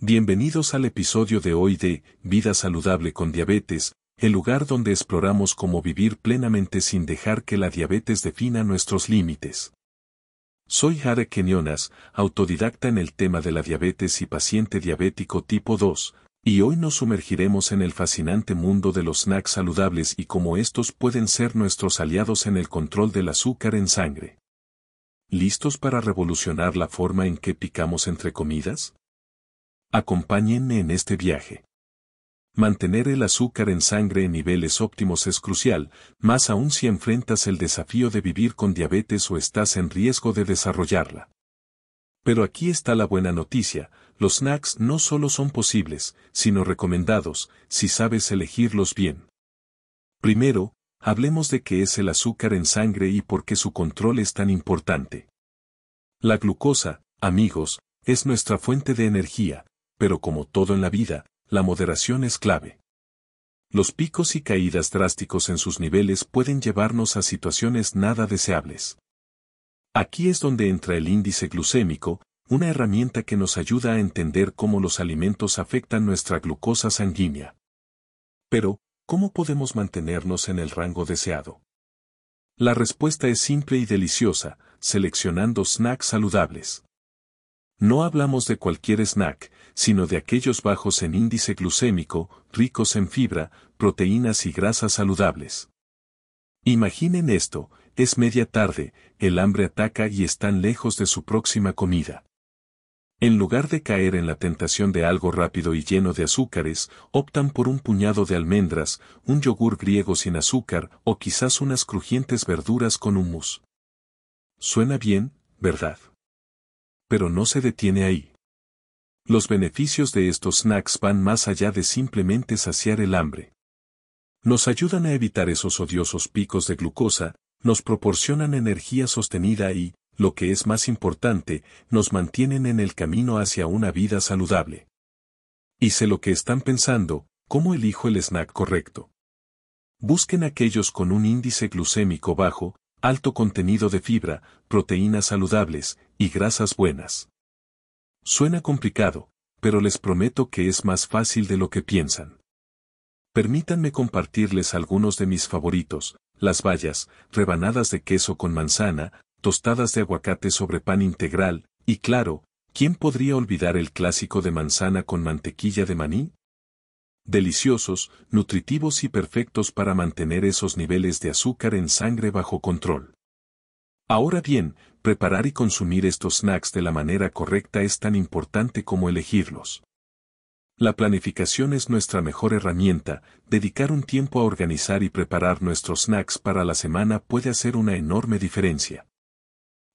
Bienvenidos al episodio de hoy de Vida Saludable con Diabetes, el lugar donde exploramos cómo vivir plenamente sin dejar que la diabetes defina nuestros límites. Soy Jare Kenyonas, autodidacta en el tema de la diabetes y paciente diabético tipo 2, y hoy nos sumergiremos en el fascinante mundo de los snacks saludables y cómo estos pueden ser nuestros aliados en el control del azúcar en sangre. ¿Listos para revolucionar la forma en que picamos entre comidas? Acompáñenme en este viaje. Mantener el azúcar en sangre en niveles óptimos es crucial, más aún si enfrentas el desafío de vivir con diabetes o estás en riesgo de desarrollarla. Pero aquí está la buena noticia, los snacks no solo son posibles, sino recomendados, si sabes elegirlos bien. Primero, hablemos de qué es el azúcar en sangre y por qué su control es tan importante. La glucosa, amigos, es nuestra fuente de energía, pero como todo en la vida, la moderación es clave. Los picos y caídas drásticos en sus niveles pueden llevarnos a situaciones nada deseables. Aquí es donde entra el índice glucémico, una herramienta que nos ayuda a entender cómo los alimentos afectan nuestra glucosa sanguínea. Pero, ¿cómo podemos mantenernos en el rango deseado? La respuesta es simple y deliciosa, seleccionando snacks saludables. No hablamos de cualquier snack, sino de aquellos bajos en índice glucémico, ricos en fibra, proteínas y grasas saludables. Imaginen esto, es media tarde, el hambre ataca y están lejos de su próxima comida. En lugar de caer en la tentación de algo rápido y lleno de azúcares, optan por un puñado de almendras, un yogur griego sin azúcar o quizás unas crujientes verduras con hummus. Suena bien, ¿verdad? Pero no se detiene ahí. Los beneficios de estos snacks van más allá de simplemente saciar el hambre. Nos ayudan a evitar esos odiosos picos de glucosa, nos proporcionan energía sostenida y, lo que es más importante, nos mantienen en el camino hacia una vida saludable. Y sé lo que están pensando, ¿cómo elijo el snack correcto? Busquen aquellos con un índice glucémico bajo, alto contenido de fibra, proteínas saludables y grasas buenas. Suena complicado, pero les prometo que es más fácil de lo que piensan. Permítanme compartirles algunos de mis favoritos, las bayas, rebanadas de queso con manzana, tostadas de aguacate sobre pan integral, y claro, ¿quién podría olvidar el clásico de manzana con mantequilla de maní? Deliciosos, nutritivos y perfectos para mantener esos niveles de azúcar en sangre bajo control. Ahora bien, preparar y consumir estos snacks de la manera correcta es tan importante como elegirlos. La planificación es nuestra mejor herramienta, dedicar un tiempo a organizar y preparar nuestros snacks para la semana puede hacer una enorme diferencia.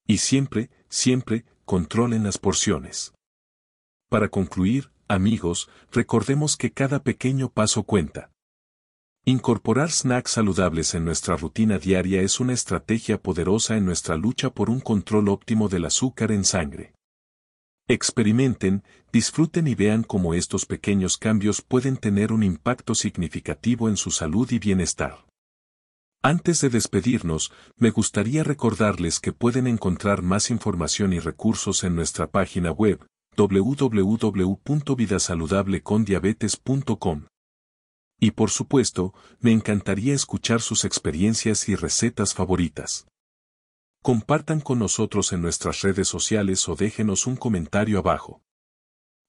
Y siempre, siempre, controlen las porciones. Para concluir, amigos, recordemos que cada pequeño paso cuenta. Incorporar snacks saludables en nuestra rutina diaria es una estrategia poderosa en nuestra lucha por un control óptimo del azúcar en sangre. Experimenten, disfruten y vean cómo estos pequeños cambios pueden tener un impacto significativo en su salud y bienestar. Antes de despedirnos, me gustaría recordarles que pueden encontrar más información y recursos en nuestra página web, www.vidasaludablecondiabetes.com. Y por supuesto, me encantaría escuchar sus experiencias y recetas favoritas. Compartan con nosotros en nuestras redes sociales o déjenos un comentario abajo.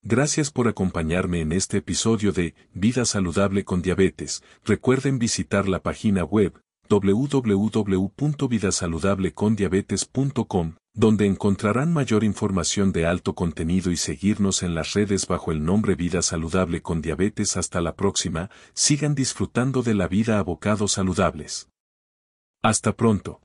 Gracias por acompañarme en este episodio de Vida Saludable con Diabetes. Recuerden visitar la página web www.vidasaludablecondiabetes.com donde encontrarán mayor información de alto contenido y seguirnos en las redes bajo el nombre Vida Saludable con Diabetes. Hasta la próxima, sigan disfrutando de la vida a bocados saludables. Hasta pronto.